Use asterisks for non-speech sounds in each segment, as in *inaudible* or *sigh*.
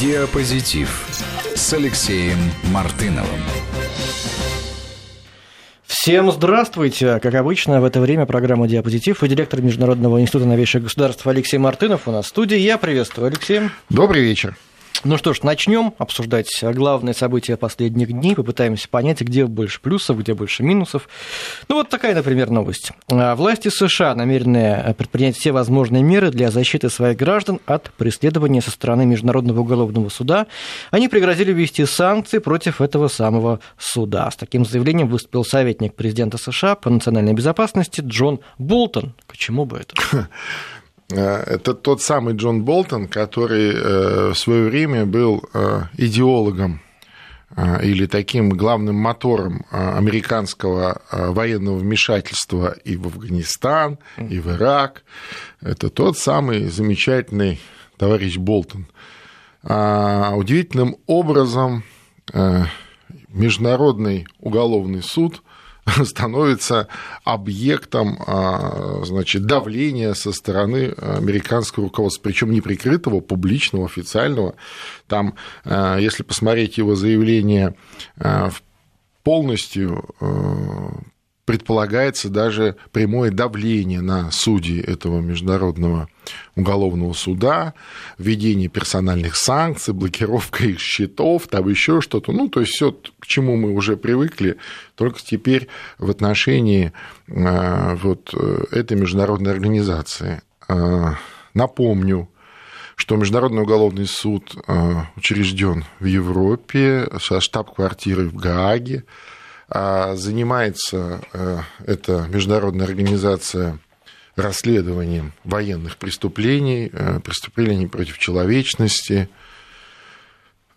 Диапозитив с Алексеем Мартыновым. Всем здравствуйте! Как обычно, в это время программа «Диапозитив» и директор Международного института новейших государств Алексей Мартынов у нас в студии. Я приветствую, Алексей. Добрый вечер. Ну что ж, начнем обсуждать главные события последних дней, попытаемся понять, где больше плюсов, где больше минусов. Ну вот такая, например, новость. А, власти США намерены предпринять все возможные меры для защиты своих граждан от преследования со стороны Международного уголовного суда. Они пригрозили ввести санкции против этого самого суда. С таким заявлением выступил советник президента США по национальной безопасности Джон Болтон. К чему бы это? *laughs* Э, это тот самый Джон Болтон, который э, в свое время был э, идеологом или таким главным мотором американского военного вмешательства и в Афганистан, и в Ирак. Это тот самый замечательный товарищ Болтон. Удивительным образом Международный уголовный суд *laughs* становится объектом а, значит, давления со стороны американского руководства, причем неприкрытого, публичного, официального. Там, а, если посмотреть его заявление а, полностью предполагается даже прямое давление на судей этого международного уголовного суда, введение персональных санкций, блокировка их счетов, там еще что-то. Ну, то есть все, к чему мы уже привыкли, только теперь в отношении а, вот э, этой международной организации. А, напомню, что Международный уголовный суд учрежден в Европе со штаб-квартирой в Гааге, занимается э, эта международная организация расследованием военных преступлений, э, преступлений против человечности.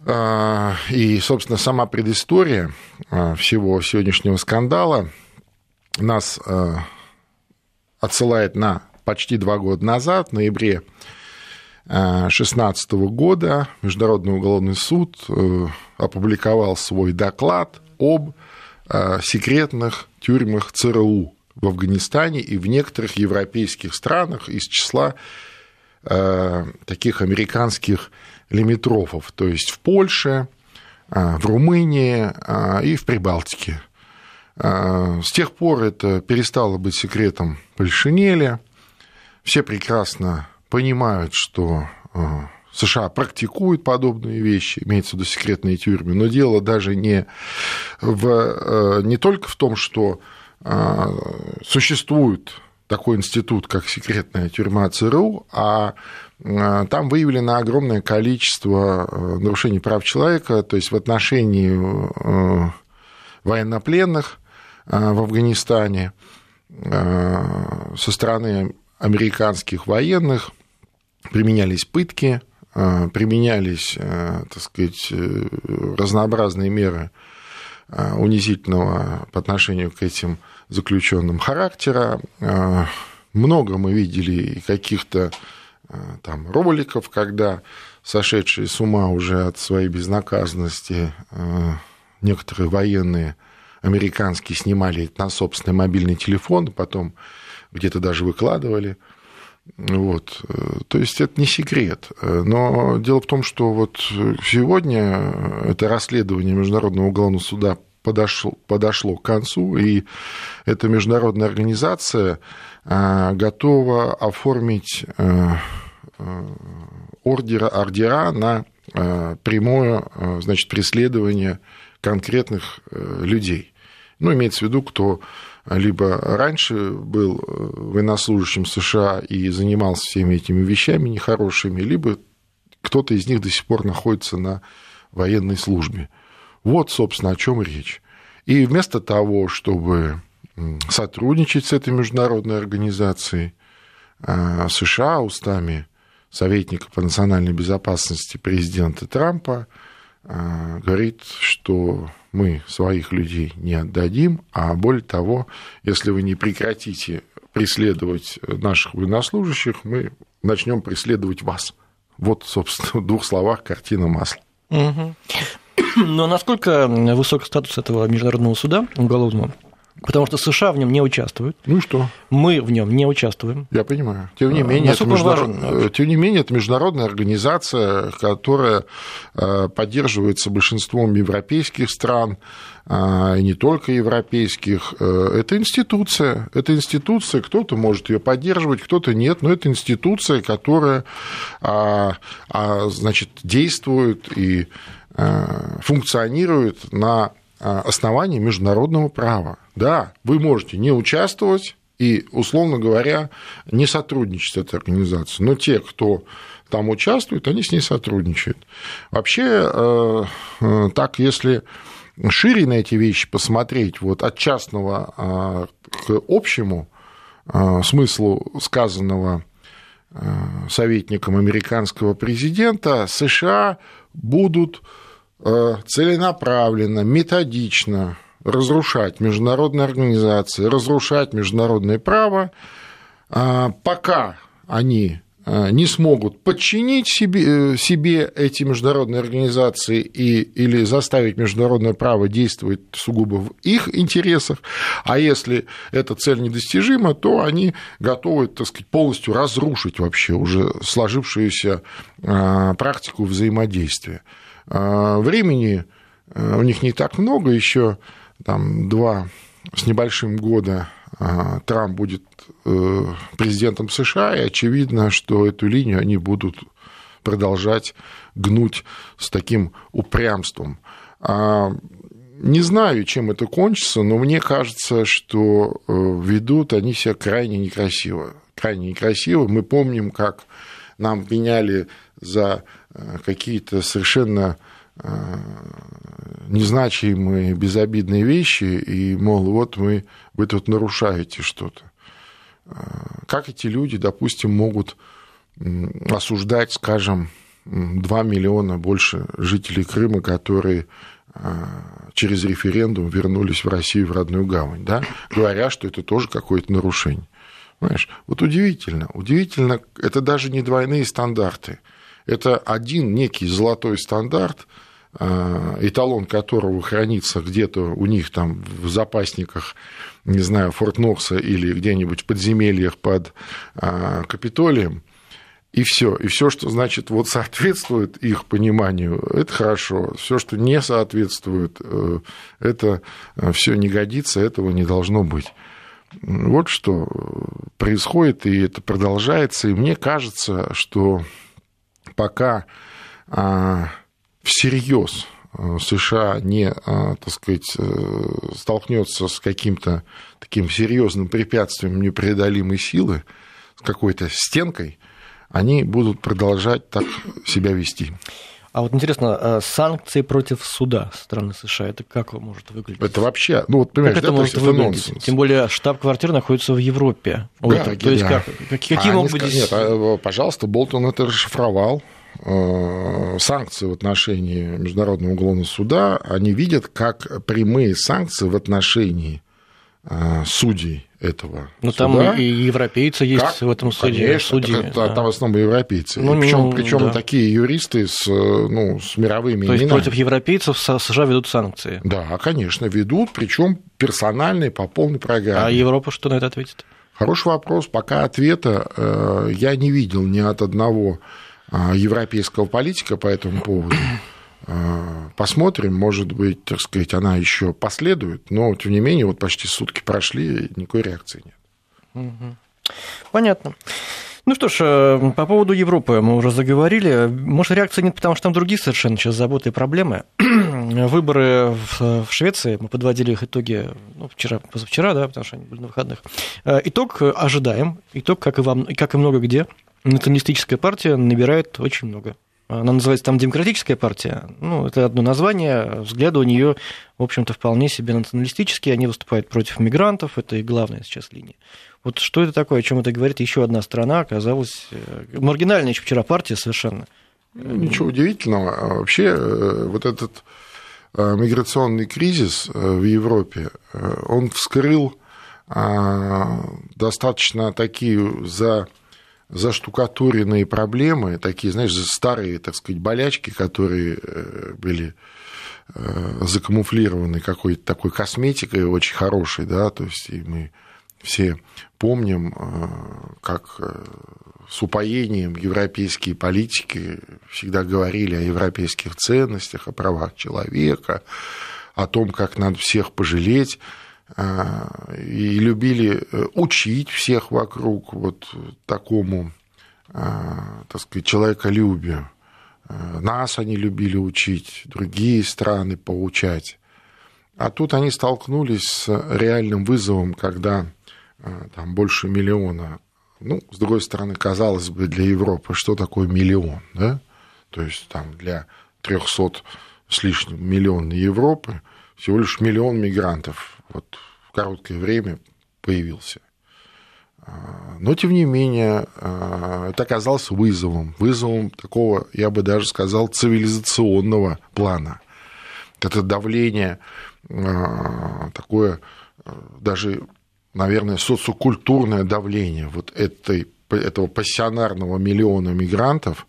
А, и, собственно, сама предыстория э, всего сегодняшнего скандала нас отсылает на почти два года назад, в ноябре 2016 года Международный уголовный суд опубликовал свой доклад об секретных тюрьмах ЦРУ в Афганистане и в некоторых европейских странах из числа э, таких американских лимитрофов, то есть в Польше, э, в Румынии э, и в Прибалтике. С тех пор это перестало быть секретом Польшинеля. Все прекрасно понимают, что США практикуют подобные вещи, имеется в виду секретные тюрьмы, но дело даже не, в, э, не только в том, что э, существует такой институт, как секретная тюрьма ЦРУ, а э, там выявлено огромное количество нарушений прав человека, то есть в отношении военнопленных в Афганистане со стороны американских военных. Применялись пытки, применялись, э, так сказать, э, разнообразные меры унизительного по отношению к этим заключенным характера. Много мы видели каких-то там роликов, когда сошедшие с ума уже от своей безнаказанности некоторые военные американские снимали на собственный мобильный телефон, потом где-то даже выкладывали – вот. То есть это не секрет. Но дело в том, что вот сегодня это расследование Международного уголовного суда подошло, подошло к концу, и эта международная организация а, готова оформить а, а, ордера, ордера на прямое значит, преследование конкретных э, людей. Ну, имеется в виду, кто либо раньше был э, военнослужащим США и занимался всеми этими вещами нехорошими, либо кто-то из них до сих пор находится на военной службе. Вот, собственно, о чем речь. И вместо того, чтобы сотрудничать с этой международной организацией, э, США устами советника по национальной безопасности президента Трампа говорит, что мы своих людей не отдадим, а более того, если вы не прекратите преследовать наших военнослужащих, мы начнем преследовать вас. Вот, собственно, в двух словах картина масла. Угу. *clears throat* Но насколько высок статус этого международного суда уголовного? Потому что США в нем не участвуют. Ну и что? Мы в нем не участвуем. Я понимаю. Тем не менее, это, международ... важен? Тем не менее это международная организация, которая поддерживается большинством европейских стран, и не только европейских. Это институция. Это институция, кто-то может ее поддерживать, кто-то нет, но это институция, которая значит, действует и функционирует на основании международного права. Да, вы можете не участвовать и, условно говоря, не сотрудничать с этой организацией, но те, кто там участвует, они с ней сотрудничают. Вообще, э, э, так, если шире на эти вещи посмотреть, вот от частного э, к общему смыслу сказанного советником американского президента, США будут целенаправленно, методично разрушать международные организации, разрушать международное право, а, пока они а, не смогут подчинить себе, э, себе эти международные организации и, или заставить международное право действовать сугубо в их интересах, а если эта цель недостижима, то они готовы, так сказать, полностью разрушить вообще уже сложившуюся практику взаимодействия. Времени у них не так много еще, там, два с небольшим года а, Трамп будет э, президентом США, и очевидно, что эту линию они будут продолжать гнуть с таким упрямством. А, не знаю, чем это кончится, но мне кажется, что э, ведут они себя крайне некрасиво. Крайне некрасиво. Мы помним, как нам меняли за какие-то совершенно незначимые, безобидные вещи, и, мол, вот мы, вы тут нарушаете что-то. Как эти люди, допустим, могут осуждать, скажем, 2 миллиона больше жителей Крыма, которые через референдум вернулись в Россию, в родную гавань, да, говоря, что это тоже какое-то нарушение. Понимаешь? Вот удивительно, удивительно, это даже не двойные стандарты, это один некий золотой стандарт – Э, эталон которого хранится где-то у них там в запасниках, не знаю, Форт Нокса или где-нибудь в подземельях под э, Капитолием, и все. И все, что значит вот соответствует их пониманию, это хорошо. Все, что не соответствует, э, это все не годится, этого не должно быть. Вот что происходит, и это продолжается. И мне кажется, что пока всерьез э, США не, э, так сказать, э, столкнется с каким-то таким серьезным препятствием непреодолимой силы, с какой-то стенкой, они будут продолжать так себя вести. А вот интересно, санкции против суда страны США, это как может выглядеть? Это вообще, ну вот понимаешь, как это да, может это выглядеть? нонсенс. Тем более штаб-квартира находится в Европе. Да, вот, то есть да. как, какие а могут быть. Нет, а, пожалуйста, Болтон это расшифровал. Э, санкции в отношении Международного уголовного суда, они видят как прямые санкции в отношении э, судей этого Ну, там и европейцы есть Как? в этом суде. Конечно, так это- да. там в основном европейцы. Ну, причем, ну, причем да. такие юристы с, э, ну, с мировыми То есть именами. против европейцев США ведут санкции. Да, конечно, ведут, причем персональные по полной программе. А Европа что на это ответит? Хороший вопрос. Пока ответа э, я не видел ни от одного европейского политика по этому поводу. А, Посмотрим, может быть, так сказать, она еще последует, но тем не менее, вот почти сутки прошли, никакой реакции нет. Понятно. Ну что ж, э, по поводу Европы мы уже заговорили. Может, реакции нет, потому что там другие совершенно сейчас заботы и проблемы. *clears throat* Выборы в в Швеции, мы подводили их итоги ну, вчера, позавчера, да, потому что они были на выходных. Э, Итог ожидаем. Итог, как и, вам, как и много где, националистическая партия набирает очень много. Она называется там демократическая партия. Ну, это одно название. Взгляды у нее, в общем-то, вполне себе националистические. Они выступают против мигрантов. Это и главная сейчас линия. Вот что это такое, о чем это говорит? Еще одна страна оказалась э, маргинальная еще вчера партия совершенно. Ничего удивительного. А Вообще, э, вот этот э, миграционный кризис в Европе, он вскрыл а, достаточно такие за заштукатуренные проблемы, такие, знаешь, старые, так сказать, болячки, которые э, были закамуфлированный какой-то такой косметикой очень хорошей, да, то есть и мы все помним, как с упоением европейские политики всегда говорили о европейских ценностях, о правах человека, о том, как надо всех пожалеть, и любили э, учить всех вокруг вот такому, а, так сказать, человеколюбию. А, нас они любили учить, другие страны поучать. А тут они столкнулись с реальным вызовом, когда там больше миллиона ну, с другой стороны, казалось бы, для Европы что такое миллион, да? То есть там для 300 с лишним миллионной Европы всего лишь миллион мигрантов вот в короткое время появился. А, но, тем не менее, а, это оказалось вызовом, вызовом такого, я бы даже сказал, цивилизационного плана. Это давление а, такое даже наверное, социокультурное давление вот этой, этого пассионарного миллиона мигрантов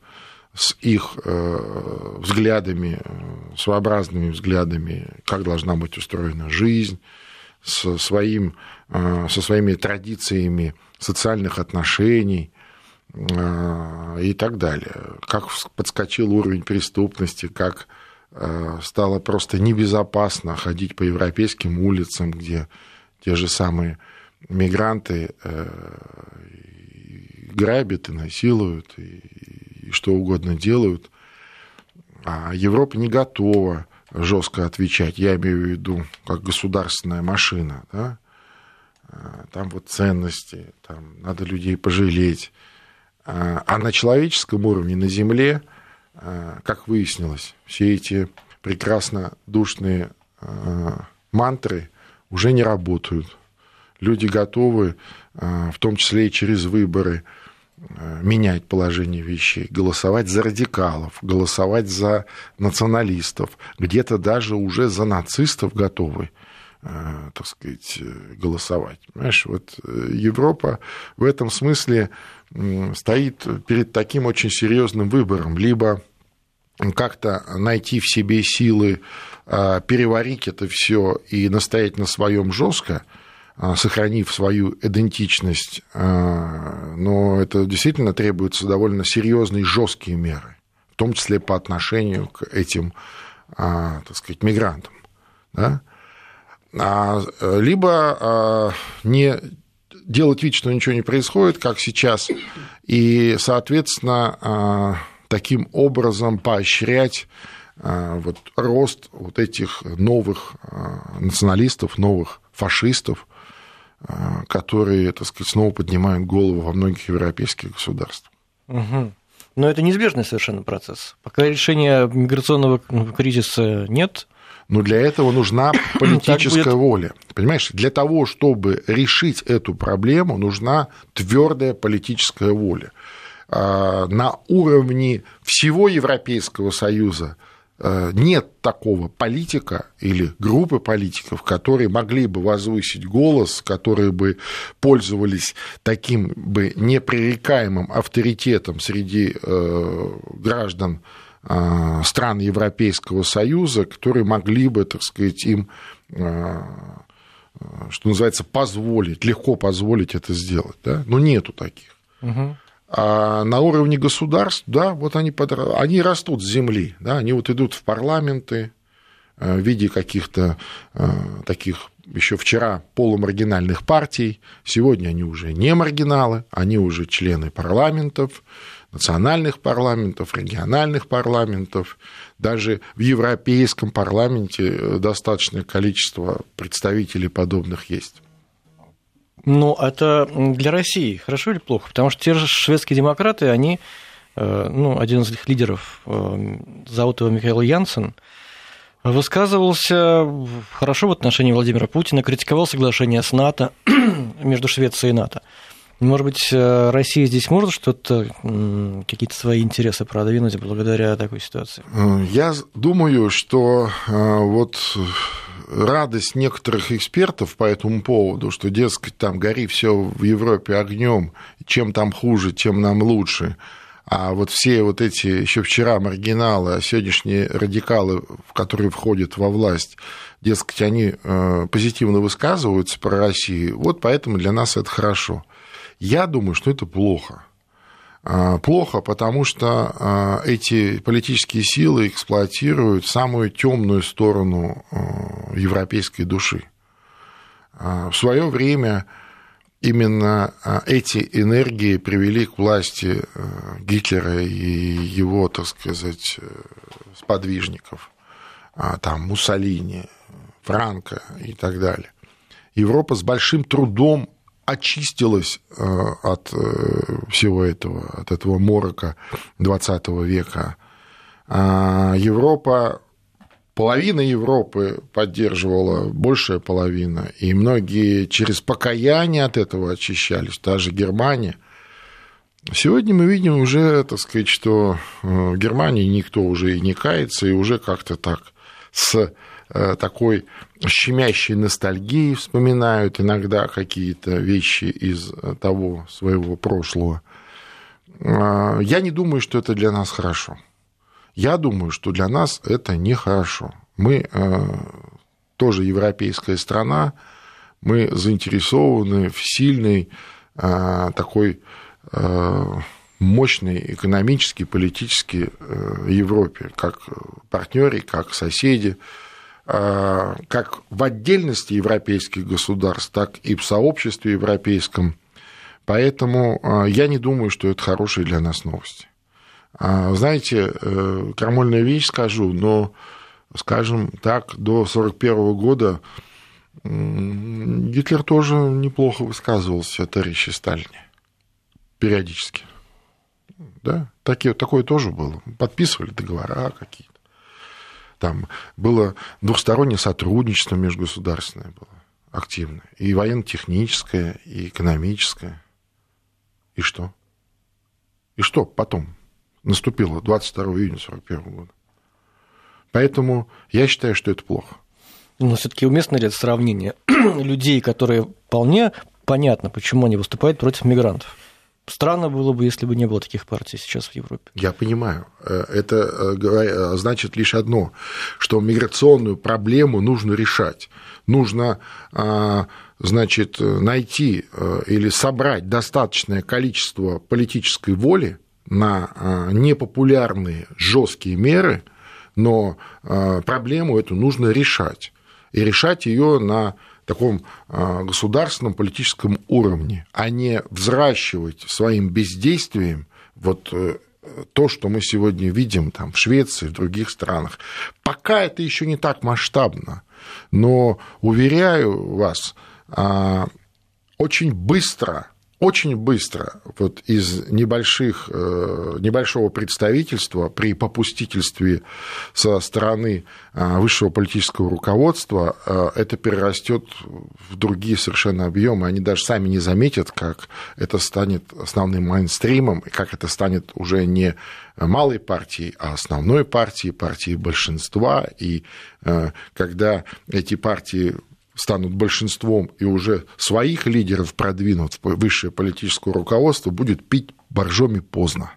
с их э, взглядами, своеобразными взглядами, как должна быть устроена жизнь, со, своим, э, со своими традициями социальных отношений э, и так далее. Как подскочил уровень преступности, как стало просто небезопасно ходить по европейским улицам, где те же самые мигранты э, грабят и насилуют, и что угодно делают. А Европа не готова жестко отвечать. Я имею в виду как государственная машина. Да? Э, там вот ценности, там надо людей пожалеть. А, а на человеческом уровне, на Земле, э, как выяснилось, все эти прекрасно душные мантры уже не работают люди готовы, в том числе и через выборы, менять положение вещей, голосовать за радикалов, голосовать за националистов, где-то даже уже за нацистов готовы э, так сказать, голосовать. Понимаешь, вот Европа в этом смысле стоит перед таким очень серьезным выбором. Либо как-то найти в себе силы переварить это все и настоять на своем жестко – сохранив свою идентичность, а, но это действительно требуется довольно серьезные жесткие меры, в том числе по отношению к этим, а, так сказать, мигрантам. Да? Либо не делать вид, что ничего не происходит, как сейчас, и, соответственно, таким образом поощрять вот рост вот этих новых националистов, новых фашистов, а, которые, так сказать, снова поднимают голову во многих европейских государствах. Угу. Но это неизбежный совершенно процесс. Пока решения миграционного кризиса нет. Но для этого нужна политическая будет... воля. Понимаешь, для того, чтобы решить эту проблему, нужна твердая политическая воля. А, на уровне всего Европейского Союза Э, нет такого политика или группы политиков, которые могли бы возвысить голос, которые бы пользовались таким бы непререкаемым авторитетом среди э, граждан э, стран Европейского Союза, которые могли бы, так сказать, им что называется, позволить, легко позволить это сделать. Да? Но нету таких. Угу. А на уровне государств, да, вот они, под... они растут с земли, да, они вот идут в парламенты э, в виде каких-то э, таких еще вчера полумаргинальных партий, сегодня они уже не маргиналы, они уже члены парламентов, национальных парламентов, региональных парламентов, даже в Европейском парламенте э, достаточное количество представителей подобных есть. Ну, это для России хорошо или плохо? Потому что те же шведские демократы, они, э, ну, один из их лидеров, э, зовут его Михаил Янсен, высказывался хорошо в отношении Владимира Путина, критиковал соглашение с НАТО, *clears throat* между Швецией и НАТО. Может быть, э, Россия здесь может что-то, какие-то свои интересы продвинуть благодаря такой ситуации? Я думаю, что вот радость некоторых экспертов по этому поводу, что, дескать, там гори все в Европе огнем, чем там хуже, тем нам лучше. А вот все вот эти еще вчера маргиналы, а сегодняшние радикалы, которые входят во власть, дескать, они э, позитивно высказываются про Россию, вот поэтому для нас это хорошо. Я думаю, что это плохо. А, плохо, потому что а, эти политические силы эксплуатируют самую темную сторону э, европейской души. В свое время именно а, эти энергии привели к власти Гитлера и его, так сказать, э, сподвижников, а, там Муссолини, Франко и так далее. Европа с большим трудом очистилась э, от всего этого, от этого морока 20 века. А, Европа половина Европы поддерживала, большая половина, и многие через покаяние от этого очищались, та же Германия. Сегодня мы видим уже, так сказать, что в Германии никто уже и не кается, и уже как-то так с э, такой щемящей ностальгией вспоминают иногда какие-то вещи из того своего прошлого. А, я не думаю, что это для нас хорошо. Я думаю, что для нас это нехорошо. Мы э, тоже европейская страна, мы заинтересованы в сильной э, такой э, мощной экономически, политически Европе, как партнеры, как соседи, как в отдельности европейских государств, так и в сообществе европейском. Поэтому я не думаю, что это хорошие для нас новости. А, знаете, э, крамольная вещь скажу, но, скажем так, до 1941 года Гитлер тоже неплохо высказывался о товарище Сталине. Периодически. Да, такие, такое тоже было. Подписывали договора какие-то. Там было двухстороннее сотрудничество межгосударственное было активное. И военно-техническое, и экономическое. И что? И что потом? наступило 22 июня 1941 года. Поэтому я считаю, что это плохо. Но все-таки уместно ли это сравнение *clears throat* людей, которые вполне понятно, почему они выступают против мигрантов? Странно было бы, если бы не было таких партий сейчас в Европе. Я понимаю. Э, это э, э, значит лишь одно, что миграционную проблему нужно решать. Нужно а, значит, найти или собрать достаточное количество политической воли, на а, непопулярные жесткие меры, но а, проблему эту нужно решать. И решать ее на таком а, государственном политическом уровне, а не взращивать своим бездействием вот э, то, что мы сегодня видим там, в Швеции, в других странах. Пока это еще не так масштабно, но, уверяю вас, очень быстро очень быстро вот из небольших, э, небольшого представительства при попустительстве со стороны э, высшего политического руководства э, это перерастет в другие совершенно объемы. Они даже сами не заметят, как это станет основным мейнстримом, и как это станет уже не малой партией, а основной партией, партией большинства. И когда эти партии станут большинством и уже своих лидеров продвинут в высшее политическое руководство, будет пить боржоми поздно.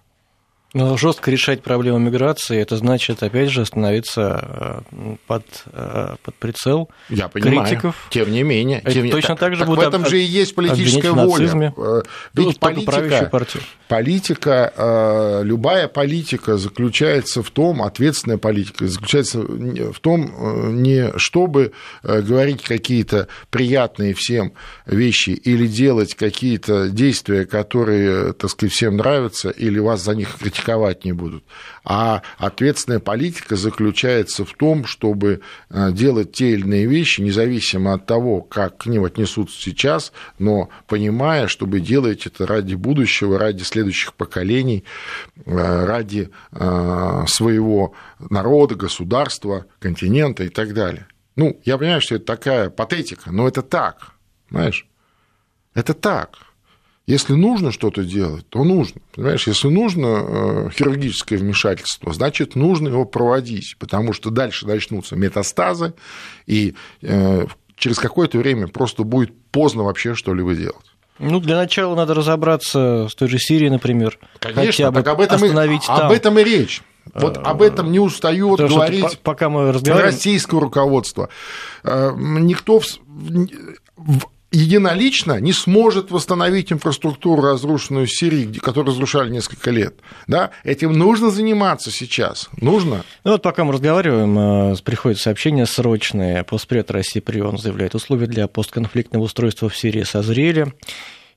Но жестко решать проблему миграции, это значит, опять же, становиться э, под, э, под прицел Я понимаю. критиков. Тем не менее. Тем точно так, так же так в этом же и есть политическая воля. Э, ведь ну, политика, политика, любая политика заключается в том, ответственная политика заключается в том, не чтобы говорить какие-то приятные всем вещи или делать какие-то действия, которые, так сказать, всем нравятся, или вас за них критикуют критиковать не будут. А ответственная политика заключается в том, чтобы э, делать те или иные вещи, независимо от того, как к ним отнесутся сейчас, но понимая, чтобы делать это ради будущего, ради следующих поколений, э, ради э, своего народа, государства, континента и так далее. Ну, я понимаю, что это такая патетика, но это так, знаешь, это так. Если нужно что-то делать, то нужно. Понимаешь, если нужно э, хирургическое вмешательство, значит, нужно его проводить, потому что дальше начнутся метастазы, и э, через какое-то время просто будет поздно вообще что-либо делать. Ну, для начала надо разобраться с той же Сирией, например. Конечно, Хотя бы так об этом, остановить и, там. об этом и речь. Вот об этом не Потому что говорить по- пока мы разговариваем, российское руководство. Э, Никто в- в- единолично не сможет восстановить инфраструктуру, разрушенную в Сирии, которую разрушали несколько лет. Да? Этим нужно заниматься сейчас. Нужно. Ну вот пока мы разговариваем, э, приходит сообщение срочное. Постпред России Прион заявляет, условия для постконфликтного устройства в Сирии созрели.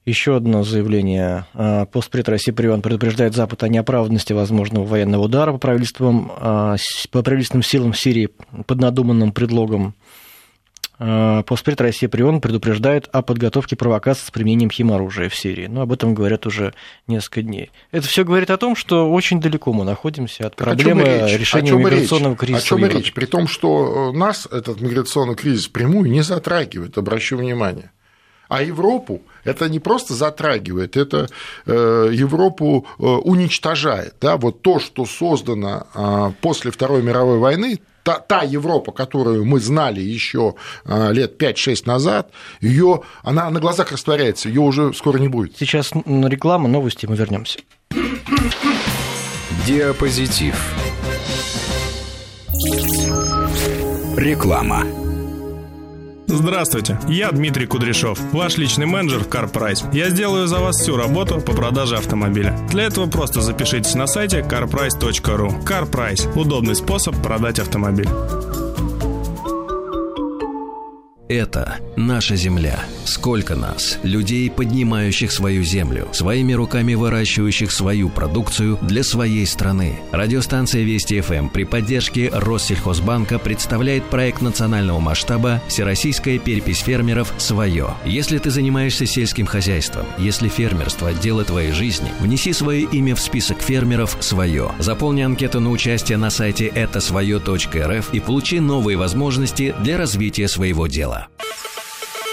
Еще одно заявление. Э, Постпред России Прион предупреждает Запад о неоправданности возможного военного удара по правительствам, э, по правительственным силам Сирии под надуманным предлогом. Э, Постпред России Прион предупреждает о подготовке провокаций с применением химоружия в Сирии. Ну, об этом говорят уже несколько дней. Это все говорит о том, что очень далеко мы находимся от Так проблемы решения О чём и речь? миграционного кризиса. О чем речь? При том, что э, нас этот миграционный кризис прямую не затрагивает, обращу внимание. А Европу это не просто затрагивает, это э, Европу уничтожает. Да? Вот то, что создано э, после Второй мировой войны, та, та Европа, которую мы знали еще э, лет 5-6 назад, ее, она на глазах растворяется, ее уже скоро не будет. Сейчас реклама, новости, мы вернемся. Диапозитив. Реклама. Здравствуйте, я Дмитрий Кудряшов, ваш личный менеджер в CarPrice. Я сделаю за вас всю работу по продаже автомобиля. Для этого просто запишитесь на сайте carprice.ru. CarPrice – удобный способ продать автомобиль. Это наша земля. Сколько нас, людей, поднимающих свою землю, своими руками выращивающих свою продукцию для своей страны. Радиостанция Вести ФМ при поддержке Россельхозбанка представляет проект национального масштаба «Всероссийская перепись фермеров. Свое». Если ты занимаешься сельским хозяйством, если фермерство – дело твоей жизни, внеси свое имя в список фермеров «Свое». Заполни анкету на участие на сайте этосвое.рф и получи новые возможности для развития своего дела.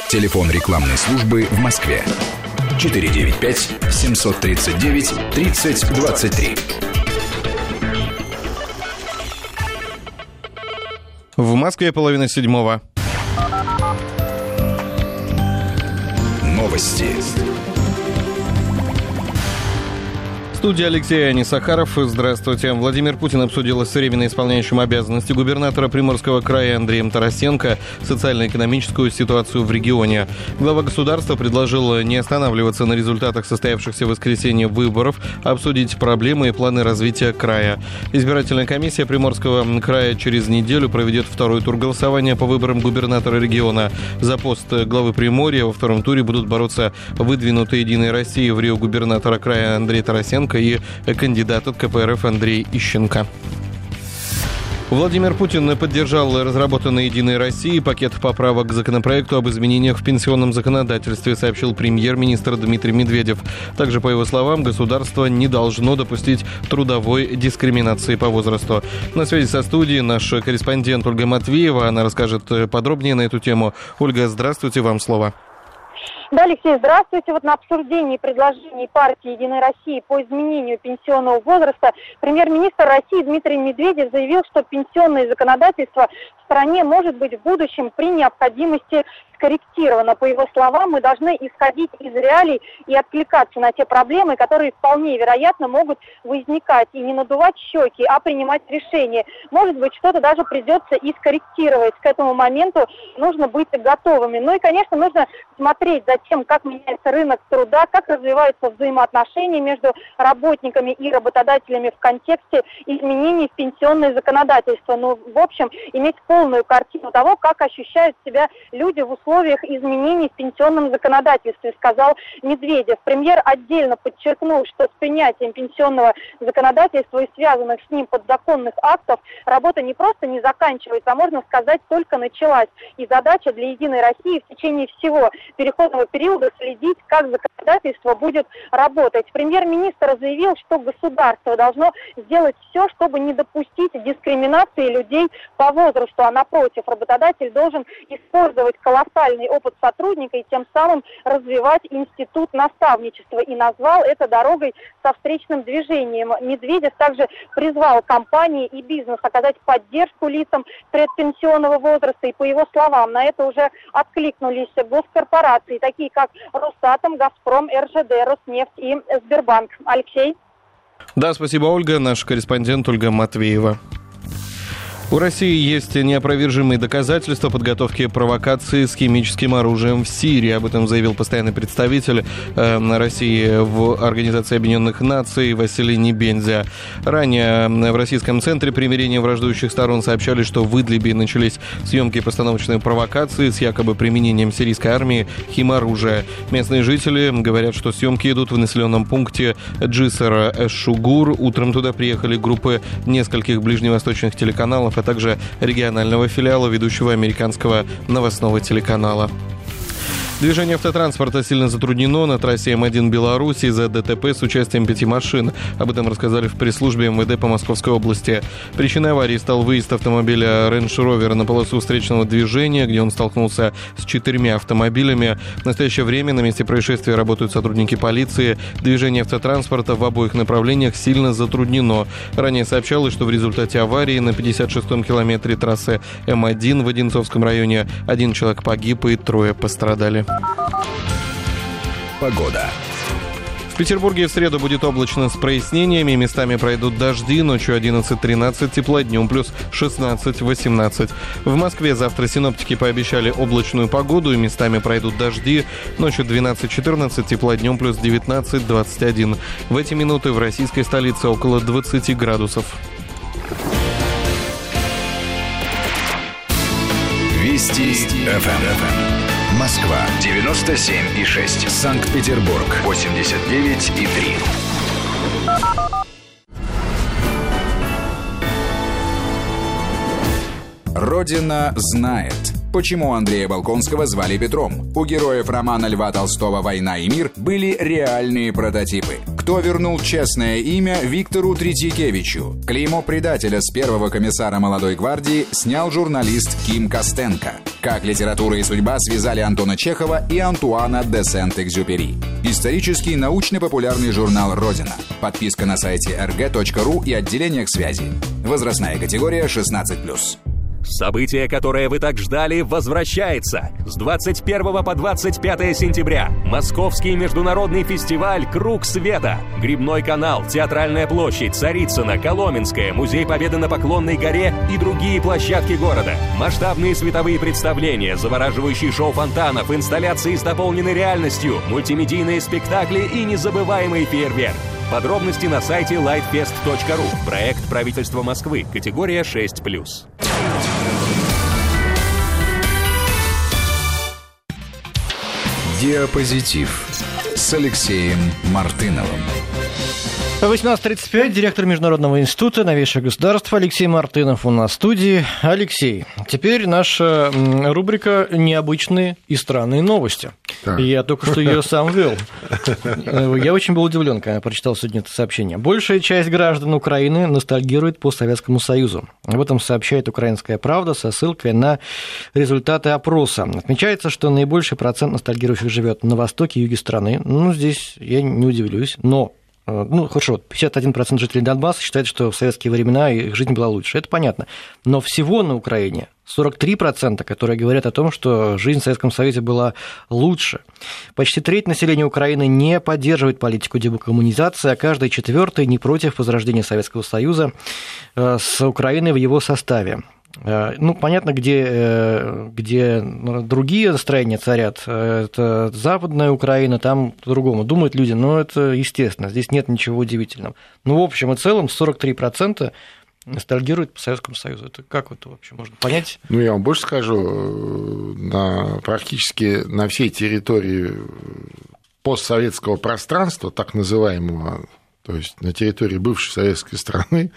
Телефон рекламной службы в Москве. 495-739-3023. В Москве половина седьмого. Новости. Студия Алексей Анисахаров. Здравствуйте. Владимир Путин обсудил с временно исполняющим обязанности губернатора Приморского края Андреем Тарасенко социально-экономическую ситуацию в регионе. Глава государства предложил не останавливаться на результатах состоявшихся в воскресенье выборов, обсудить проблемы и планы развития края. Избирательная комиссия Приморского края через неделю проведет второй тур голосования по выборам губернатора региона. За пост главы Приморья во втором туре будут бороться выдвинутые Единой России в Рио губернатора края Андрей Тарасенко и кандидат от КПРФ Андрей Ищенко. Владимир Путин поддержал разработанный «Единой Россией» пакет поправок к законопроекту об изменениях в пенсионном законодательстве, сообщил премьер-министр Дмитрий Медведев. Также, по его словам, государство не должно допустить трудовой дискриминации по возрасту. На связи со студией наш корреспондент Ольга Матвеева. Она расскажет подробнее на эту тему. Ольга, здравствуйте, вам слово. Да, Алексей, здравствуйте. Вот на обсуждении предложений партии «Единой России» по изменению пенсионного возраста премьер-министр России Дмитрий Медведев заявил, что пенсионное законодательство в стране может быть в будущем при необходимости скорректировано. По его словам, мы должны исходить из реалий и откликаться на те проблемы, которые вполне вероятно могут возникать, и не надувать щеки, а принимать решения. Может быть, что-то даже придется и скорректировать. К этому моменту нужно быть готовыми. Ну и, конечно, нужно смотреть за тем, как меняется рынок труда, как развиваются взаимоотношения между работниками и работодателями в контексте изменений в пенсионное законодательство. Ну, в общем, иметь полную картину того, как ощущают себя люди в условиях изменений в пенсионном законодательстве, сказал Медведев. Премьер отдельно подчеркнул, что с принятием пенсионного законодательства и связанных с ним подзаконных актов работа не просто не заканчивается, а можно сказать, только началась. И задача для «Единой России» в течение всего переходного периода следить, как законодательство будет работать. Премьер-министр заявил, что государство должно сделать все, чтобы не допустить дискриминации людей по возрасту, а напротив, работодатель должен использовать колоссальные уникальный опыт сотрудника и тем самым развивать институт наставничества и назвал это дорогой со встречным движением. Медведев также призвал компании и бизнес оказать поддержку лицам предпенсионного возраста. И по его словам, на это уже откликнулись госкорпорации, такие как Росатом, Газпром, РЖД, Роснефть и Сбербанк. Алексей? Да, спасибо, Ольга. Наш корреспондент Ольга Матвеева. У России есть неопровержимые доказательства подготовки провокации с химическим оружием в Сирии. Об этом заявил постоянный представитель э, России в Организации Объединенных Наций Василий Небензя. Ранее в Российском центре примирения враждующих сторон сообщали, что в Идлибе начались съемки постановочной провокации с якобы применением сирийской армии химоружия. Местные жители говорят, что съемки идут в населенном пункте Джисара Эшугур. Утром туда приехали группы нескольких ближневосточных телеканалов, а также регионального филиала ведущего американского новостного телеканала. Движение автотранспорта сильно затруднено на трассе М1 Беларуси из-за ДТП с участием пяти машин. Об этом рассказали в пресс-службе МВД по Московской области. Причиной аварии стал выезд автомобиля Range Rover на полосу встречного движения, где он столкнулся с четырьмя автомобилями. В настоящее время на месте происшествия работают сотрудники полиции. Движение автотранспорта в обоих направлениях сильно затруднено. Ранее сообщалось, что в результате аварии на 56-м километре трассы М1 в Одинцовском районе один человек погиб и трое пострадали. Погода. В Петербурге в среду будет облачно с прояснениями, местами пройдут дожди, ночью 11-13 тепла, днем плюс 16-18. В Москве завтра синоптики пообещали облачную погоду и местами пройдут дожди, ночью 12-14 тепла, днем плюс 19-21. В эти минуты в российской столице около 20 градусов. Вести, Вести. ФМ. Москва 97 и 6. Санкт-Петербург 89 и 3. Родина знает. Почему Андрея Балконского звали Петром? У героев романа Льва Толстого «Война и мир» были реальные прототипы. Кто вернул честное имя Виктору Третьякевичу? Клеймо предателя с первого комиссара молодой гвардии снял журналист Ким Костенко. Как литература и судьба связали Антона Чехова и Антуана де Сент-Экзюпери. Исторический научно-популярный журнал «Родина». Подписка на сайте rg.ru и отделениях связи. Возрастная категория 16+. Событие, которое вы так ждали, возвращается. С 21 по 25 сентября. Московский международный фестиваль «Круг света». Грибной канал, Театральная площадь, Царицына, Коломенская, Музей Победы на Поклонной горе и другие площадки города. Масштабные световые представления, завораживающие шоу фонтанов, инсталляции с дополненной реальностью, мультимедийные спектакли и незабываемый фейерверк. Подробности на сайте lightfest.ru. Проект правительства Москвы. Категория 6+. Диапозитив с Алексеем Мартыновым. 18.35, директор Международного института новейших государств Алексей Мартынов у нас в студии. Алексей, теперь наша рубрика «Необычные и странные новости». Так. Я только что ее сам вел. *laughs* Я очень был удивлен, когда прочитал сегодня это сообщение. Большая часть граждан Украины ностальгирует по Советскому Союзу. Об этом сообщает «Украинская правда» со ссылкой на результаты опроса. Отмечается, что наибольший процент ностальгирующих живет на востоке и юге страны. Ну, здесь я не удивлюсь, но ну, хорошо, 51% жителей Донбасса считают, что в советские времена их жизнь была лучше. Это понятно. Но всего на Украине 43%, которые говорят о том, что жизнь в Советском Союзе была лучше. Почти треть населения Украины не поддерживает политику декоммунизации, а каждый четвертый не против возрождения Советского Союза э, с Украиной в его составе. Э, ну, понятно, где, э, где другие настроения царят. Э, это западная Украина, там по-другому думают люди, но это естественно, здесь нет ничего удивительного. Ну, в общем и целом, 43% ностальгируют по Советскому Союзу. Это как это вообще можно понять? Ну, я вам больше скажу, на, практически на всей территории постсоветского пространства, так называемого, то есть на территории бывшей советской страны,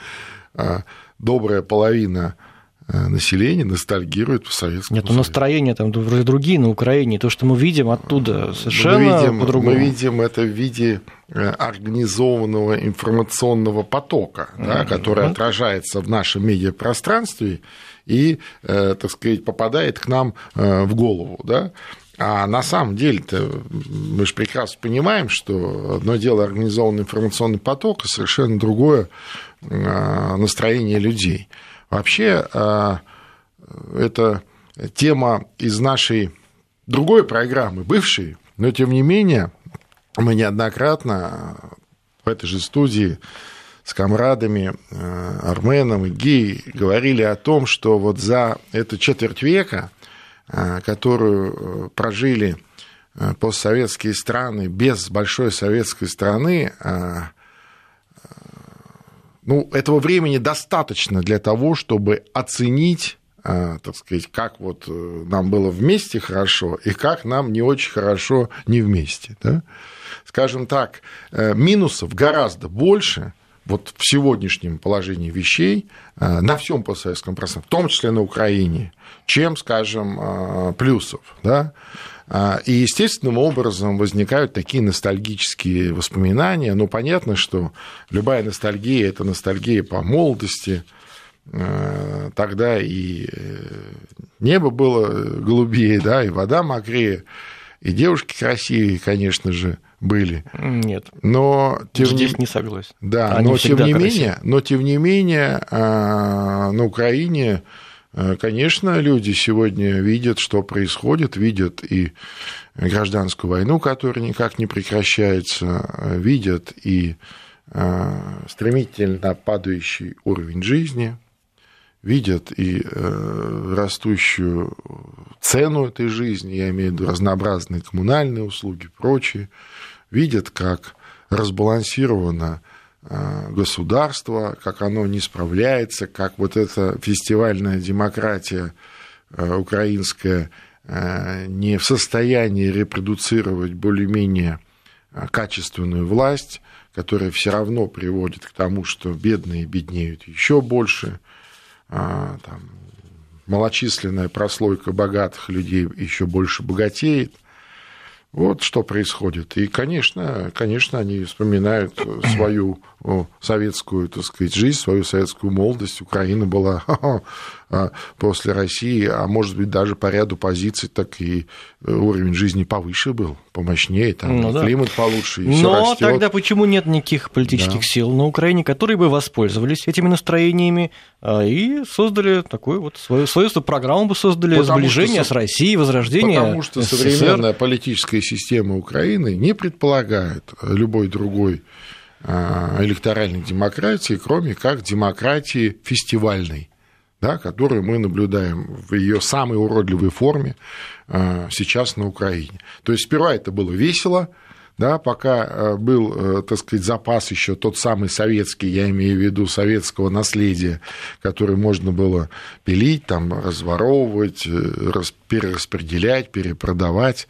добрая половина население ностальгирует по Советскому Нет, ну настроения там вроде другие на Украине. То, что мы видим оттуда, совершенно мы видим, по-другому. Мы видим это в виде э, организованного информационного потока, mm-hmm. да, который отражается в нашем медиапространстве и, э, так сказать, попадает к нам в голову. Да? А на самом деле-то мы же прекрасно понимаем, что одно дело организованный информационный поток, а совершенно другое настроение людей. Вообще, а, это тема из нашей другой программы, бывшей, но тем не менее мы неоднократно в этой же студии с комрадами а, Арменом и Гей говорили о том, что вот за эту четверть века, а, которую прожили постсоветские страны без большой советской страны, ну, этого времени достаточно для того, чтобы оценить а, так сказать, как вот э, нам было вместе хорошо и как нам не очень хорошо не вместе. Да? Скажем так, э, минусов гораздо больше вот в сегодняшнем положении вещей э, на всем постсоветском пространстве, в том числе на Украине, чем, скажем, плюсов. Да? А, и естественным образом возникают такие ностальгические воспоминания. Ну, понятно, что любая ностальгия – это ностальгия по молодости. А, тогда и э, небо было голубее, да, и вода мокрее, и девушки красивее, конечно же, были. Нет. Но тем здесь не, не согласен. Да, Они но тем не менее, но тем не менее а, на Украине конечно, люди сегодня видят, что происходит, видят и гражданскую войну, которая никак не прекращается, э, видят и э, стремительно падающий уровень жизни, видят и растущую цену этой жизни, я имею в виду разнообразные коммунальные услуги, прочие, видят, как разбалансировано Э, государства, как оно не справляется, как вот эта фестивальная демократия э, украинская э, не в состоянии репродуцировать более-менее качественную власть, которая все равно приводит к тому, что бедные беднеют еще больше, там, малочисленная прослойка богатых людей еще больше богатеет – вот что происходит. И, конечно, конечно, они вспоминают свою советскую, так сказать, жизнь, свою советскую молодость. Украина была *laughs* после России, а может быть, даже по ряду позиций, так и э, уровень жизни повыше был, помощнее, там ну, климат да. получше, и Но растет. тогда почему нет никаких политических да. сил на Украине, которые бы воспользовались этими настроениями а, и создали такую вот свою, свою программу бы создали, потому сближение что, с Россией, возрождение Потому что СССР. современная политическая система Украины не предполагает любой другой а, электоральной демократии, кроме как демократии фестивальной, да, которую мы наблюдаем в ее самой уродливой форме а, сейчас на Украине. То есть сперва это было весело, да, пока а, был, так сказать, запас еще тот самый советский, я имею в виду советского наследия, который можно было пилить, там, разворовывать, э, перераспределять, перепродавать.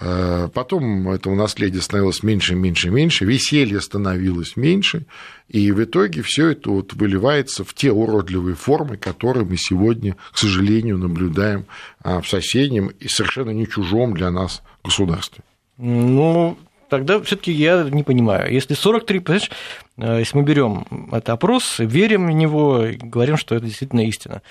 Э, потом этого наследия становилось меньше, меньше, меньше, веселье становилось меньше, и в итоге все это вот выливается в те уродливые формы, которые мы сегодня, к сожалению, наблюдаем а, в соседнем и совершенно не чужом для нас государстве. Ну, тогда все-таки я не понимаю. Если 43, понимаешь, э, если мы берем этот опрос, верим в него, говорим, что это действительно истина.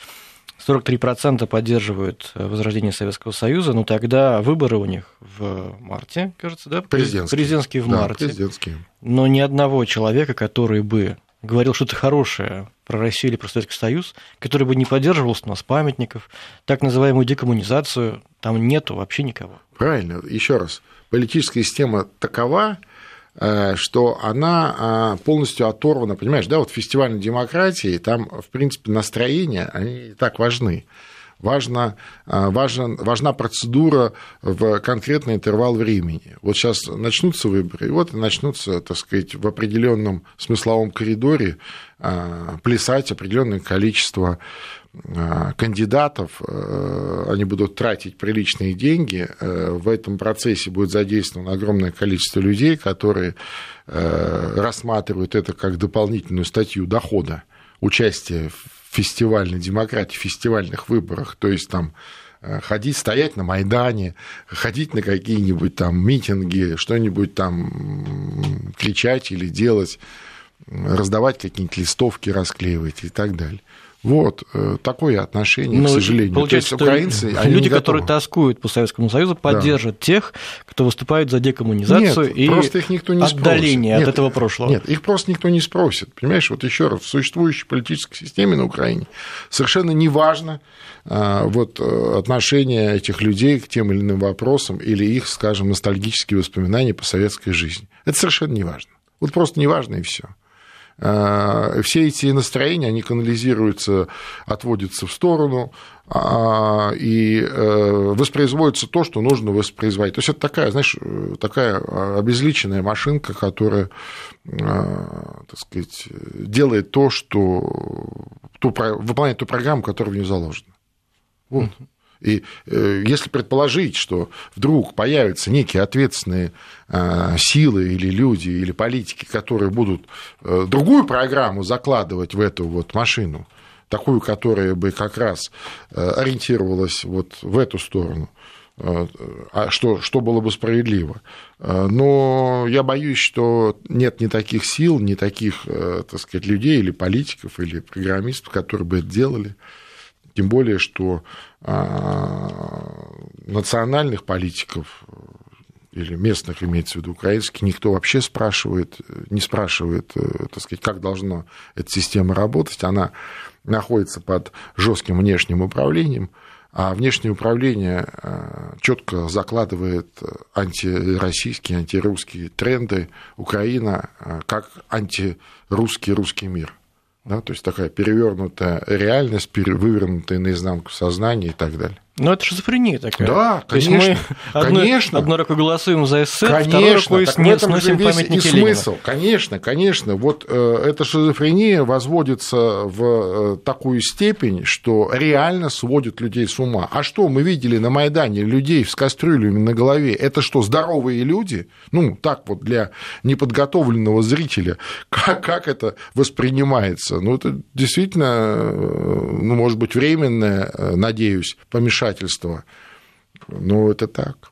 43% поддерживают э, возрождение Советского Союза, но тогда выборы у них в марте, кажется, да? Президентские. Президентские в да, марте. Президентские. Но ни одного человека, который бы говорил что-то хорошее про Россию или про Советский Союз, который бы не поддерживал снос памятников, так называемую декоммунизацию, там нету вообще никого. Правильно. Еще раз. Политическая система такова, что она а, полностью оторвана, понимаешь, да, вот фестивальной демократии, там, в принципе, настроения, они так важны. Важно, а, важен, важна процедура в конкретный интервал времени. Вот сейчас начнутся выборы, и вот начнутся, так сказать, в определенном смысловом коридоре а, плясать определенное количество Э, кандидатов, э, они будут тратить приличные деньги, э, в этом процессе будет задействовано огромное количество людей, которые рассматривают это как дополнительную статью дохода, участия в фестивальной демократии, фестивальных выборах, то есть там э, ходить, стоять на Майдане, ходить на какие-нибудь там митинги, что-нибудь там кричать или делать, раздавать какие-нибудь листовки, расклеивать и так далее. Вот э, такое отношение, Но к сожалению. Получается, То есть украинцы, люди, которые тоскуют по Советскому Союзу, поддержат да. тех, кто выступает за декоммунизацию Нет, и просто их никто не отдаление спросит. от этого прошлого. Нет, их просто никто не спросит. Понимаешь, вот еще раз, в существующей политической системе на Украине совершенно не важно а, вот, э, отношение этих людей к тем или иным вопросам или их, скажем, ностальгические воспоминания по советской жизни. Это совершенно не важно. Вот просто не важно и все. Э, все эти настроения, они канализируются, отводятся в сторону, а, и э, воспроизводится то, что нужно воспроизводить. То есть это такая, знаешь, такая обезличенная машинка, которая, э, так сказать, делает то, что ту, выполняет ту программу, которая в нее заложена. Вот. И э, если предположить, что вдруг появятся некие ответственные э, силы или люди, или политики, которые будут э, другую программу закладывать в эту вот машину, такую, которая бы как раз ориентировалась вот в эту сторону, а что, что было бы справедливо. Но я боюсь, что нет ни таких сил, ни таких, так сказать, людей или политиков, или программистов, которые бы это делали. Тем более, что а, национальных политиков или местных, имеется в виду украинских, никто вообще спрашивает, не спрашивает, э, так сказать, как должна эта система работать. Она находится под жестким внешним управлением, а внешнее управление э, четко закладывает антироссийские, антирусские тренды Украина э, как антирусский русский мир да, то есть такая перевернутая реальность, вывернутая наизнанку сознание и так далее. Ну, это шизофрения такая. Да, То конечно. Есть мы *laughs* одной, конечно. одной рукой голосуем за эссе, конечно, второй рукой так снес, в этом же весь и смысл. Ленина. Конечно, конечно. Вот э, эта шизофрения возводится в э, такую степень, что реально сводит людей с ума. А что мы видели на Майдане? Людей с кастрюлями на голове. Это что, здоровые люди? Ну, так вот для неподготовленного зрителя. *laughs* Как, как это воспринимается? Ну, это действительно, э, ну, может быть, временное, э, надеюсь, помешательство вмешательства. Ну, это так.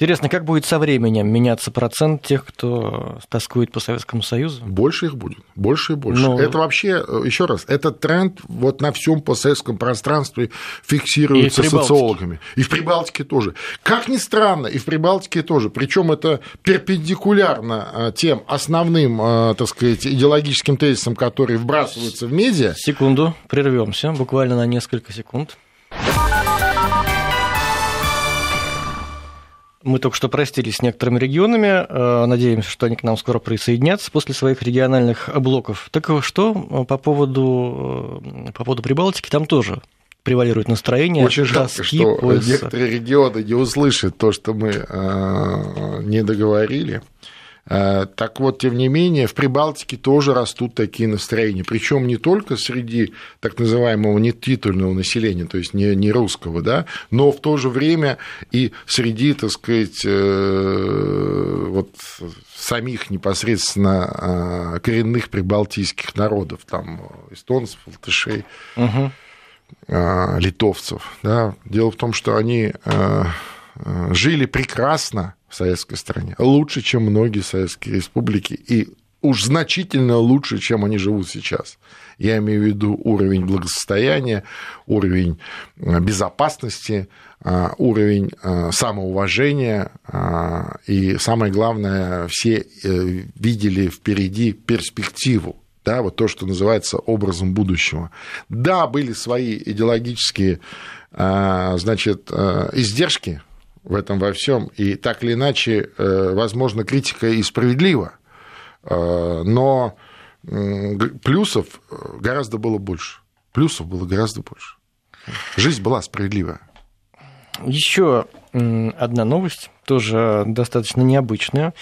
Интересно, как будет со временем меняться процент тех, кто тоскует по Советскому Союзу? Больше их будет, больше и больше. Но... Ну, это вообще, еще раз, этот тренд вот на всем постсоветском пространстве фиксируется и социологами. И в Прибалтике тоже. Как ни странно, и в Прибалтике тоже. Причем это перпендикулярно а, тем основным, а, так сказать, идеологическим тезисам, которые вбрасываются в медиа. Секунду, прервемся, буквально на несколько секунд. Мы только что простились с некоторыми регионами. Э, надеемся, что они к нам скоро присоединятся после своих региональных блоков. Так что э, по поводу, э, по поводу Прибалтики, там тоже превалирует настроение. Очень жалко, что пояса. некоторые регионы не услышат то, что мы не договорили. Э, так вот, тем не менее, в Прибалтике тоже растут такие настроения. Причем не только среди так называемого нетитульного населения, то есть не, не русского, да, но в то же время и среди, так сказать, э, вот самих непосредственно э, коренных прибалтийских народов, там эстонцев, латышей, угу. литовцев. Да. Дело в том, что они жили прекрасно в советской стране, лучше, чем многие советские республики, и уж значительно лучше, чем они живут сейчас. Я имею в виду уровень благосостояния, уровень э, безопасности, э, уровень э, самоуважения, и самое главное, все видели впереди перспективу, да, вот то, что называется образом будущего. Да, были свои идеологические значит, издержки в этом во всем. И так или иначе, э, возможно, критика и справедлива, э, но плюсов э, гораздо было больше. Плюсов было гораздо больше. Жизнь была справедливая. Еще одна новость, тоже достаточно необычная.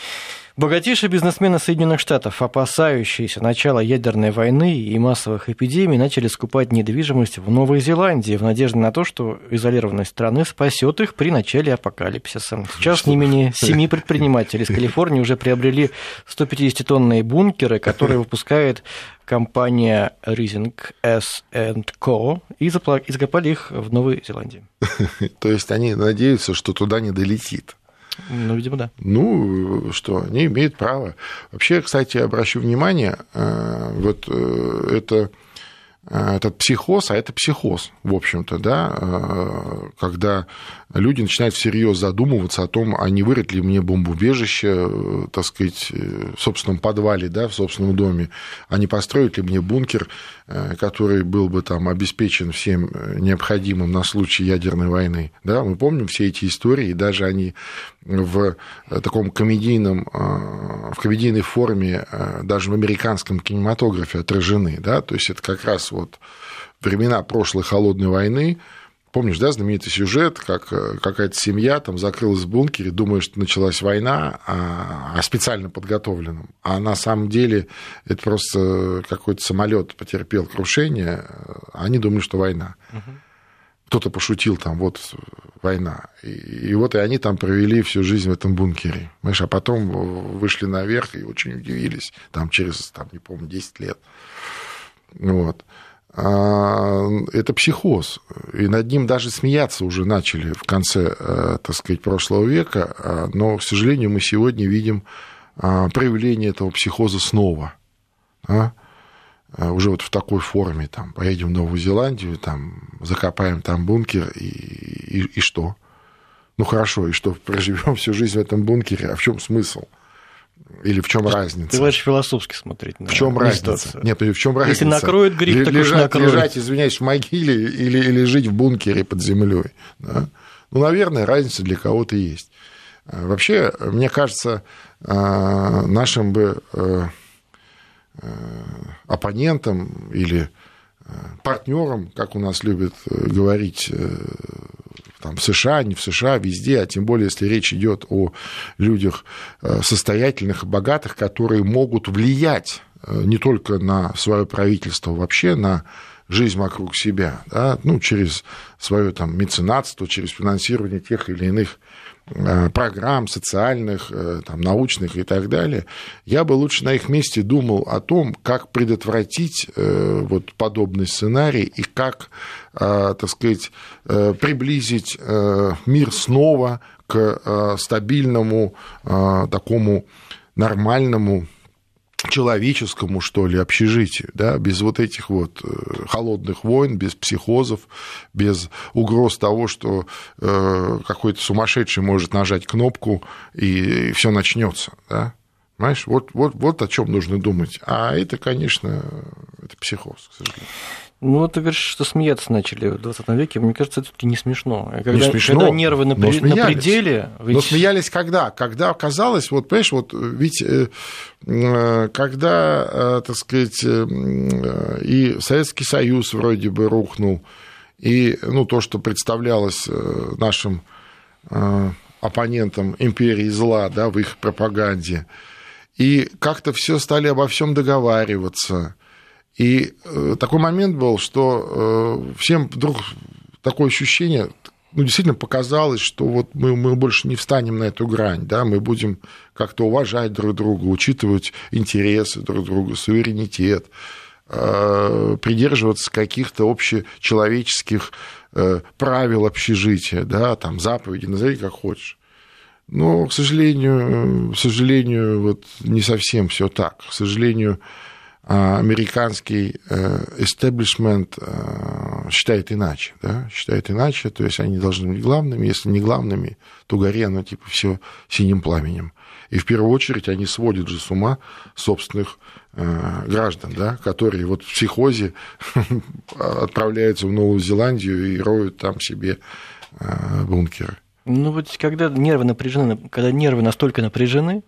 Богатейшие бизнесмены Соединенных Штатов, опасающиеся начала ядерной войны и массовых эпидемий, начали скупать недвижимость в Новой Зеландии в надежде на то, что изолированность страны спасет их при начале апокалипсиса. Сейчас не менее семи предпринимателей из Калифорнии уже приобрели 150-тонные бункеры, которые выпускает компания Rising S&Co и закопали их в Новой Зеландии. *laughs* То есть они надеются, что туда не долетит. Ну, видимо, да. Ну, что, они имеют право. Вообще, кстати, обращу внимание, э, вот э, это Э, этот психоз, а это психоз, в общем-то, да, когда люди начинают всерьез задумываться о том, а не вырыть ли мне бомбоубежище, так сказать, в собственном подвале, да, в собственном доме, а не построить ли мне бункер, который был бы там обеспечен всем необходимым на случай ядерной войны. Да, мы помним все эти истории, и даже они в таком комедийном, в комедийной форме даже в американском кинематографе отражены, да, то есть это как раз вот времена прошлой холодной войны, Помнишь, да, знаменитый сюжет, как э, какая-то семья там закрылась в бункере, думая, что началась война, а, а специально подготовленном. А на самом деле это просто какой-то самолет потерпел крушение, а они думали, что война. Угу. Кто-то пошутил там, вот война. И, и вот и они там провели всю жизнь в этом бункере. Знаешь, а потом вышли наверх и очень удивились, там через, там, не помню, 10 лет. Вот. А, это психоз. И над ним даже смеяться уже начали в конце, э, так сказать, прошлого века. А, но, к сожалению, мы сегодня видим а, проявление этого психоза снова. Да? Уже вот в такой форме. Там, поедем в Новую Зеландию, там, закопаем там бункер, и, и, и что? Ну хорошо, и что, проживем всю жизнь в этом бункере, а в чем смысл? Или в чем разница? Ты хочешь философски смотреть на В чем разница? Ситуацию. Нет, в чем разница? Если накроет гриб, так лежать, уж накроет. лежать, извиняюсь, в могиле или, или жить в бункере под землей. Да? Ну, наверное, разница для кого-то есть. А, вообще, мне кажется, а, нашим бы э, э, оппонентам или э, партнерам, как у нас любят говорить там, в США, не в США, везде, а тем более, если речь идет о людях э, состоятельных и богатых, которые могут влиять э, не только на свое правительство, вообще на жизнь вокруг себя, да, ну, через свое там, меценатство, через финансирование тех или иных Э, программ социальных, э, там, научных и так далее, я бы лучше на их месте думал о том, как предотвратить э, вот подобный сценарий и как, так сказать, приблизить мир снова к стабильному, такому нормальному человеческому, что ли, общежитию, да, без вот этих вот э, холодных войн, без психозов, без угроз того, что э, какой-то сумасшедший может нажать кнопку и все начнется, да. Понимаешь, вот, вот, вот о чем нужно думать. А это, конечно, это психоз, к сожалению. Ну, ты говоришь, что смеяться начали в 20 веке. Мне кажется, это не смешно. Когда, не смешно, когда нервы на, при... на пределе... Ведь... Но смеялись когда? Когда оказалось, вот, понимаешь, вот ведь э, э, когда, э, так сказать, и Советский Союз вроде бы рухнул, и ну, то, что представлялось нашим оппонентам империи зла да, в их пропаганде, и как-то все стали обо всем договариваться – и э, такой момент был, что э, всем вдруг такое ощущение, ну, действительно показалось, что вот мы, мы больше не встанем на эту грань, да, мы будем как-то уважать друг друга, учитывать интересы друг друга, суверенитет, э, придерживаться каких-то общечеловеческих правил общежития, да, там, заповеди, назови как хочешь. Но, к сожалению, к сожалению, вот не совсем все так. К сожалению, американский истеблишмент э, э, считает иначе, да, считает иначе, то есть они должны быть главными, если не главными, то гори оно типа все синим пламенем. И в первую очередь они сводят же с ума собственных э, граждан, да, которые вот в психозе *laughs* отправляются в Новую Зеландию и роют там себе бункеры. Ну вот когда нервы напряжены, когда нервы настолько напряжены,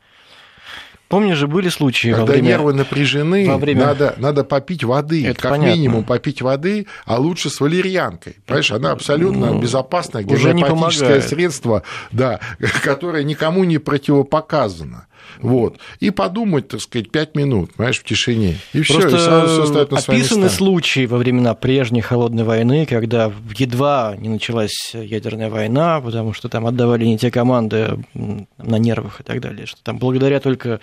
Помнишь же, были случаи Когда во время... нервы напряжены, во время... надо, надо попить воды, Это как понятно. минимум попить воды, а лучше с валерьянкой. Понимаешь, она абсолютно ну, безопасное гомеопатическое средство, да, *laughs* которое никому не противопоказано. Вот. И подумать, так сказать, пять минут, понимаешь, в тишине. И все, и сразу все стоит на свои описаны места. случаи во времена прежней холодной войны, когда едва не началась ядерная война, потому что там отдавали не те команды на нервах и так далее, что там благодаря только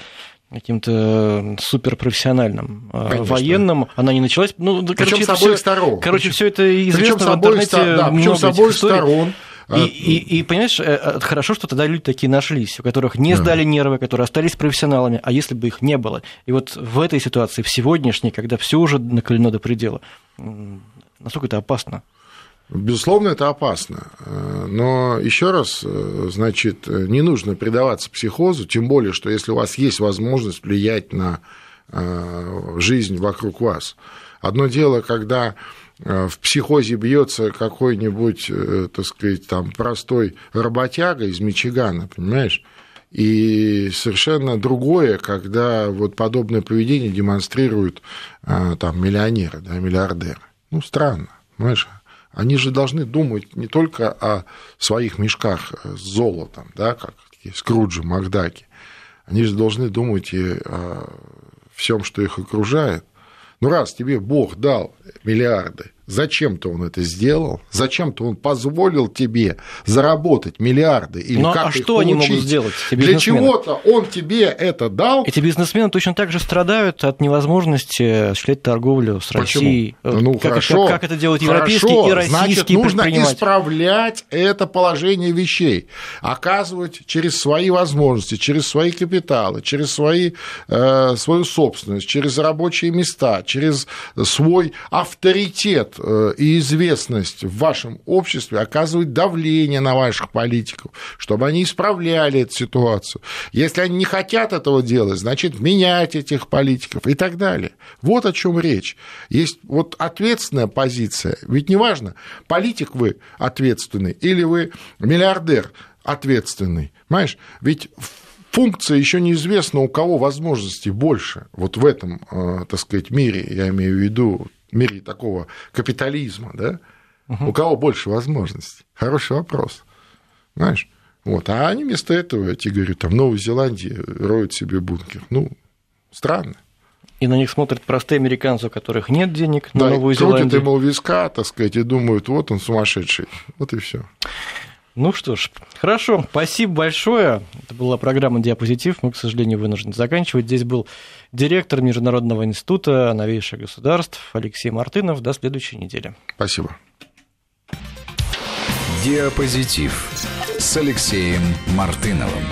каким-то суперпрофессиональным э, Конечно. военным она не началась. Ну, да, Причем короче, с обоих всё- сторон. Короче, все это Причем известно с в интернете. ста- да, причем с обоих историй. сторон. И, А, и, и, понимаешь, э, э, хорошо, что тогда люди такие нашлись, у которых не Да. сдали нервы, которые остались профессионалами, а если бы их не было? И вот в этой ситуации, в сегодняшней, когда все уже накалено до предела, насколько это опасно? Безусловно, это опасно. Э, Но еще раз, значит, не нужно предаваться психозу, тем более, что если у вас есть возможность влиять на жизнь вокруг вас. Одно дело, когда в психозе бьется какой-нибудь, э, так сказать, там простой работяга из Мичигана, понимаешь? И совершенно другое, когда вот подобное поведение демонстрируют э, там миллионеры, да, миллиардеры. Ну, странно, понимаешь? Они же должны думать не только о своих мешках с золотом, да, как Скруджи, Макдаки. Они же должны думать и о всем, что их окружает. Ну, раз тебе Бог дал миллиарды, зачем-то он это сделал, зачем-то он позволил тебе заработать миллиарды или Ну, как а что они могут получить? сделать, Для чего-то он тебе это дал, Эти бизнесмены точно так же страдают от невозможности осуществлять торговлю с Почему? Россией. Ну, как, хорошо. как, как это делают Хорошо, европейские и российские Значит, нужно исправлять это положение вещей, оказывать через свои возможности, через свои капиталы, через свои, э, свою собственность, через рабочие места, через свой авторитет э, и известность в вашем обществе, оказывать давление на ваших политиков, чтобы они исправляли эту ситуацию. Если они не хотят этого делать, значит, менять этих политиков и так далее. Вот о чем речь. Есть вот ответственная позиция. Ведь неважно, политик вы ответственный или вы миллиардер ответственный. Понимаешь? Ведь функция еще неизвестна, у кого возможностей больше. Вот в этом, э, так сказать, мире, я имею в виду, мире такого капитализма, да? У кого больше возможностей? Хороший вопрос. Знаешь? Вот. А они вместо этого, я тебе говорю, там, в Новой Зеландии роют себе бункер. Ну, странно. И на них смотрят простые американцы, у которых нет денег на Да, Новую и крутят Зеландию. ему виска, так сказать, и думают, вот он сумасшедший. Вот и все. Ну что ж, хорошо, спасибо большое. Это была программа «Диапозитив». Мы, к сожалению, вынуждены заканчивать. Здесь был директор Международного института новейших государств Алексей Мартынов. До следующей недели. Спасибо. Диапозитив с Алексеем Мартыновым.